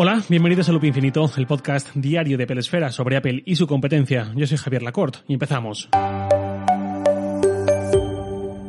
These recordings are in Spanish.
Hola, bienvenidos a Loop Infinito, el podcast diario de Pelesfera sobre Apple y su competencia. Yo soy Javier Lacorte y empezamos.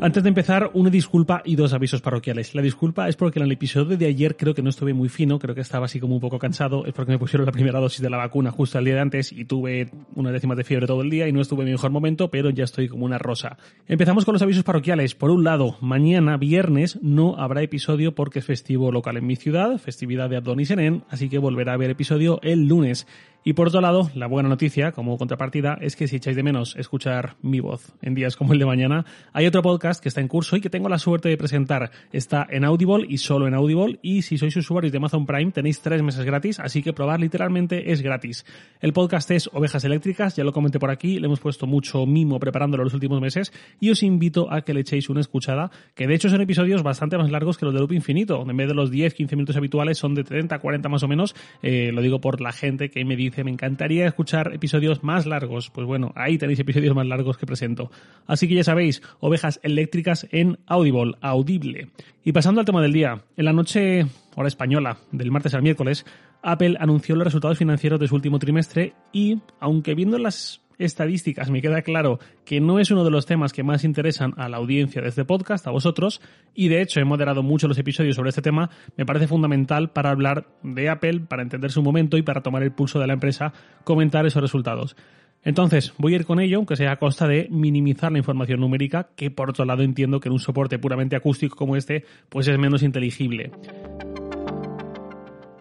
Antes de empezar, una disculpa y dos avisos parroquiales. La disculpa es porque en el episodio de ayer creo que no estuve muy fino, creo que estaba así como un poco cansado, es porque me pusieron la primera dosis de la vacuna justo al día de antes y tuve una décima de fiebre todo el día y no estuve en mi mejor momento, pero ya estoy como una rosa. Empezamos con los avisos parroquiales. Por un lado, mañana, viernes, no habrá episodio porque es festivo local en mi ciudad, festividad de Abdon y Senen, así que volverá a haber episodio el lunes. Y por otro lado, la buena noticia, como contrapartida, es que si echáis de menos escuchar mi voz en días como el de mañana, hay otro podcast que está en curso y que tengo la suerte de presentar. Está en Audible y solo en Audible. Y si sois usuarios de Amazon Prime, tenéis tres meses gratis, así que probar literalmente es gratis. El podcast es Ovejas Eléctricas, ya lo comenté por aquí, le hemos puesto mucho mimo preparándolo los últimos meses y os invito a que le echéis una escuchada, que de hecho son episodios bastante más largos que los de Loop Infinito. En vez de los 10-15 minutos habituales, son de 30, 40 más o menos. Eh, lo digo por la gente que me dice me encantaría escuchar episodios más largos. Pues bueno, ahí tenéis episodios más largos que presento. Así que ya sabéis, ovejas eléctricas en Audible, audible. Y pasando al tema del día, en la noche, hora española, del martes al miércoles, Apple anunció los resultados financieros de su último trimestre y, aunque viendo las estadísticas me queda claro que no es uno de los temas que más interesan a la audiencia de este podcast, a vosotros, y de hecho he moderado mucho los episodios sobre este tema, me parece fundamental para hablar de Apple, para entender su momento y para tomar el pulso de la empresa, comentar esos resultados. Entonces, voy a ir con ello, aunque sea a costa de minimizar la información numérica, que por otro lado entiendo que en un soporte puramente acústico como este, pues es menos inteligible.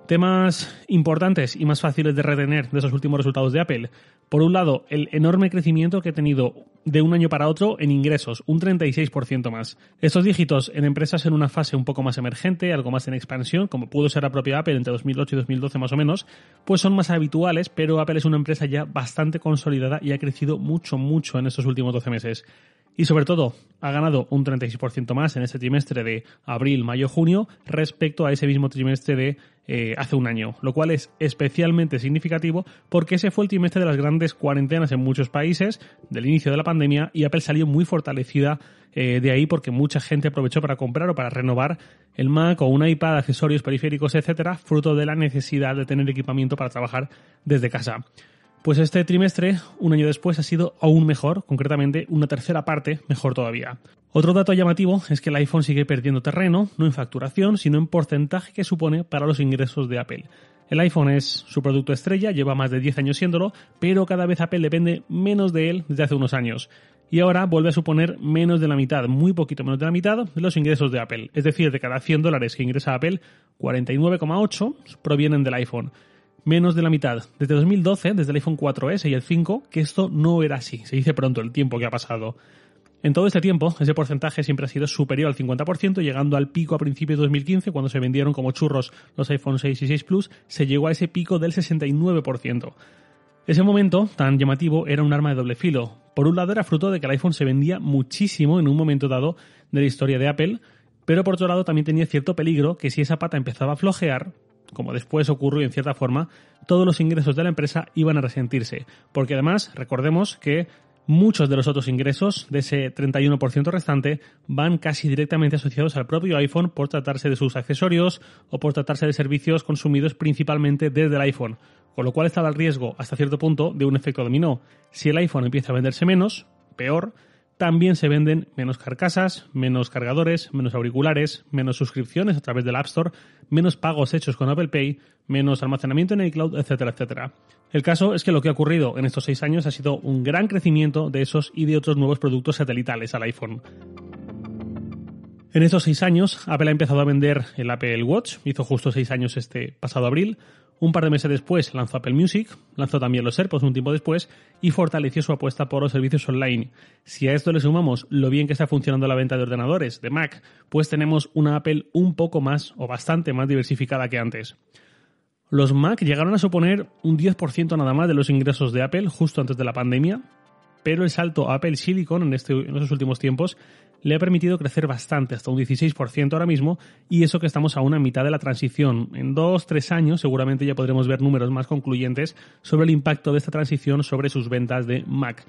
Temas importantes y más fáciles de retener de esos últimos resultados de Apple. Por un lado, el enorme crecimiento que ha tenido de un año para otro en ingresos, un 36% más. Estos dígitos en empresas en una fase un poco más emergente, algo más en expansión, como pudo ser la propia Apple entre 2008 y 2012 más o menos, pues son más habituales, pero Apple es una empresa ya bastante consolidada y ha crecido mucho, mucho en estos últimos 12 meses. Y sobre todo, ha ganado un 36% más en este trimestre de abril, mayo, junio respecto a ese mismo trimestre de eh, hace un año, lo cual es especialmente significativo porque ese fue el trimestre de las grandes cuarentenas en muchos países, del inicio de la pandemia, y Apple salió muy fortalecida eh, de ahí porque mucha gente aprovechó para comprar o para renovar el Mac o un iPad, accesorios, periféricos, etcétera, fruto de la necesidad de tener equipamiento para trabajar desde casa. Pues este trimestre, un año después, ha sido aún mejor, concretamente una tercera parte mejor todavía. Otro dato llamativo es que el iPhone sigue perdiendo terreno, no en facturación, sino en porcentaje que supone para los ingresos de Apple. El iPhone es su producto estrella, lleva más de 10 años siéndolo, pero cada vez Apple depende menos de él desde hace unos años. Y ahora vuelve a suponer menos de la mitad, muy poquito menos de la mitad de los ingresos de Apple. Es decir, de cada 100 dólares que ingresa Apple, 49,8 provienen del iPhone menos de la mitad. Desde 2012, desde el iPhone 4S y el 5, que esto no era así. Se dice pronto el tiempo que ha pasado. En todo este tiempo, ese porcentaje siempre ha sido superior al 50%, llegando al pico a principios de 2015, cuando se vendieron como churros los iPhone 6 y 6 Plus, se llegó a ese pico del 69%. Ese momento tan llamativo era un arma de doble filo. Por un lado era fruto de que el iPhone se vendía muchísimo en un momento dado de la historia de Apple, pero por otro lado también tenía cierto peligro que si esa pata empezaba a flojear, como después ocurrió en cierta forma, todos los ingresos de la empresa iban a resentirse, porque además recordemos que muchos de los otros ingresos de ese 31% restante van casi directamente asociados al propio iPhone por tratarse de sus accesorios o por tratarse de servicios consumidos principalmente desde el iPhone, con lo cual estaba el riesgo hasta cierto punto de un efecto dominó. Si el iPhone empieza a venderse menos, peor, también se venden menos carcasas, menos cargadores, menos auriculares, menos suscripciones a través del App Store, menos pagos hechos con Apple Pay, menos almacenamiento en iCloud, etcétera, etcétera. El caso es que lo que ha ocurrido en estos seis años ha sido un gran crecimiento de esos y de otros nuevos productos satelitales al iPhone. En estos seis años, Apple ha empezado a vender el Apple Watch, hizo justo seis años este pasado abril, un par de meses después lanzó Apple Music, lanzó también los AirPods un tiempo después y fortaleció su apuesta por los servicios online. Si a esto le sumamos lo bien que está funcionando la venta de ordenadores, de Mac, pues tenemos una Apple un poco más o bastante más diversificada que antes. Los Mac llegaron a suponer un 10% nada más de los ingresos de Apple justo antes de la pandemia, pero el salto a Apple Silicon en, este, en estos últimos tiempos le ha permitido crecer bastante, hasta un 16% ahora mismo, y eso que estamos a una mitad de la transición. En dos, tres años seguramente ya podremos ver números más concluyentes sobre el impacto de esta transición sobre sus ventas de Mac.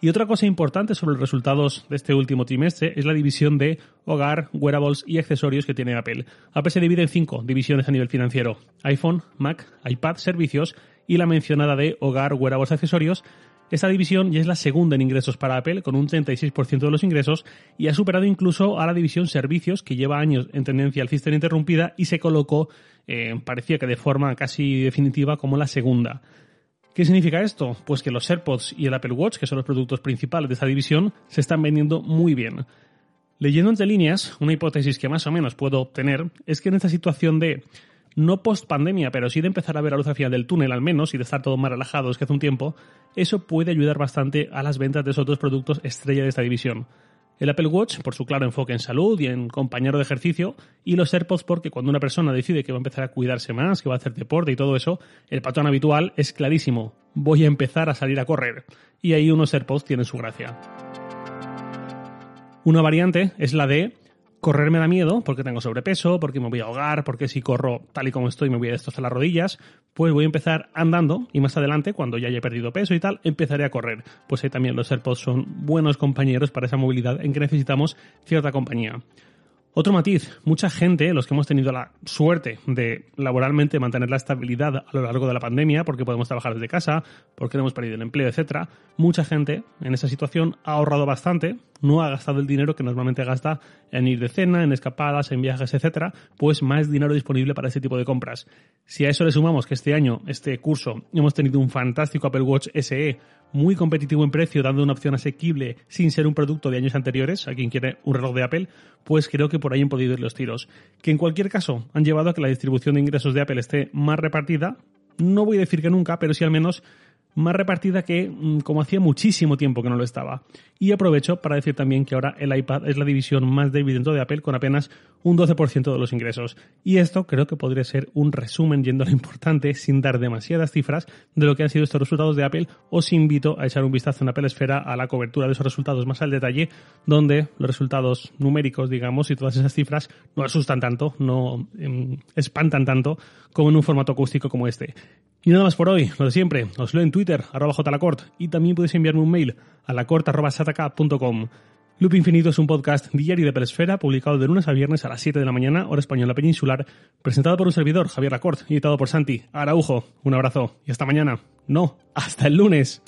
Y otra cosa importante sobre los resultados de este último trimestre es la división de hogar, wearables y accesorios que tiene Apple. Apple se divide en cinco divisiones a nivel financiero. iPhone, Mac, iPad, servicios y la mencionada de hogar, wearables, accesorios. Esta división ya es la segunda en ingresos para Apple, con un 36% de los ingresos, y ha superado incluso a la división servicios, que lleva años en tendencia alcista interrumpida y se colocó, eh, parecía que de forma casi definitiva, como la segunda. ¿Qué significa esto? Pues que los AirPods y el Apple Watch, que son los productos principales de esta división, se están vendiendo muy bien. Leyendo entre líneas, una hipótesis que más o menos puedo obtener es que en esta situación de no post pandemia, pero sí de empezar a ver la luz al final del túnel al menos y de estar todos más relajados que hace un tiempo, eso puede ayudar bastante a las ventas de esos dos productos estrella de esta división. El Apple Watch por su claro enfoque en salud y en compañero de ejercicio, y los AirPods porque cuando una persona decide que va a empezar a cuidarse más, que va a hacer deporte y todo eso, el patrón habitual es clarísimo, voy a empezar a salir a correr. Y ahí unos AirPods tienen su gracia. Una variante es la de Correr me da miedo porque tengo sobrepeso, porque me voy a ahogar, porque si corro tal y como estoy me voy a destrozar las rodillas, pues voy a empezar andando y más adelante, cuando ya haya perdido peso y tal, empezaré a correr. Pues ahí también los AirPods son buenos compañeros para esa movilidad en que necesitamos cierta compañía. Otro matiz, mucha gente, los que hemos tenido la suerte de laboralmente mantener la estabilidad a lo largo de la pandemia, porque podemos trabajar desde casa, porque no hemos perdido el empleo, etcétera, mucha gente en esa situación ha ahorrado bastante, no ha gastado el dinero que normalmente gasta en ir de cena, en escapadas, en viajes, etcétera, pues más dinero disponible para ese tipo de compras. Si a eso le sumamos que este año, este curso, hemos tenido un fantástico Apple Watch SE muy competitivo en precio, dando una opción asequible sin ser un producto de años anteriores, a quien quiere un reloj de Apple, pues creo que por ahí han podido ir los tiros. Que en cualquier caso han llevado a que la distribución de ingresos de Apple esté más repartida, no voy a decir que nunca, pero sí al menos más repartida que mm, como hacía muchísimo tiempo que no lo estaba. Y aprovecho para decir también que ahora el iPad es la división más débil dentro de Apple con apenas un 12% de los ingresos. Y esto creo que podría ser un resumen yendo a lo importante sin dar demasiadas cifras de lo que han sido estos resultados de Apple. Os invito a echar un vistazo en Apple Esfera a la cobertura de esos resultados más al detalle donde los resultados numéricos, digamos, y todas esas cifras no asustan tanto, no em, espantan tanto como en un formato acústico como este. Y nada más por hoy, lo de siempre, os leo en Twitter, arroba jlacort, y también podéis enviarme un mail a lacort.sataka.com. Loop Infinito es un podcast diario de Pelesfera, publicado de lunes a viernes a las 7 de la mañana, hora española peninsular, presentado por un servidor, Javier Lacort, y editado por Santi Araujo. Un abrazo, y hasta mañana. No, hasta el lunes.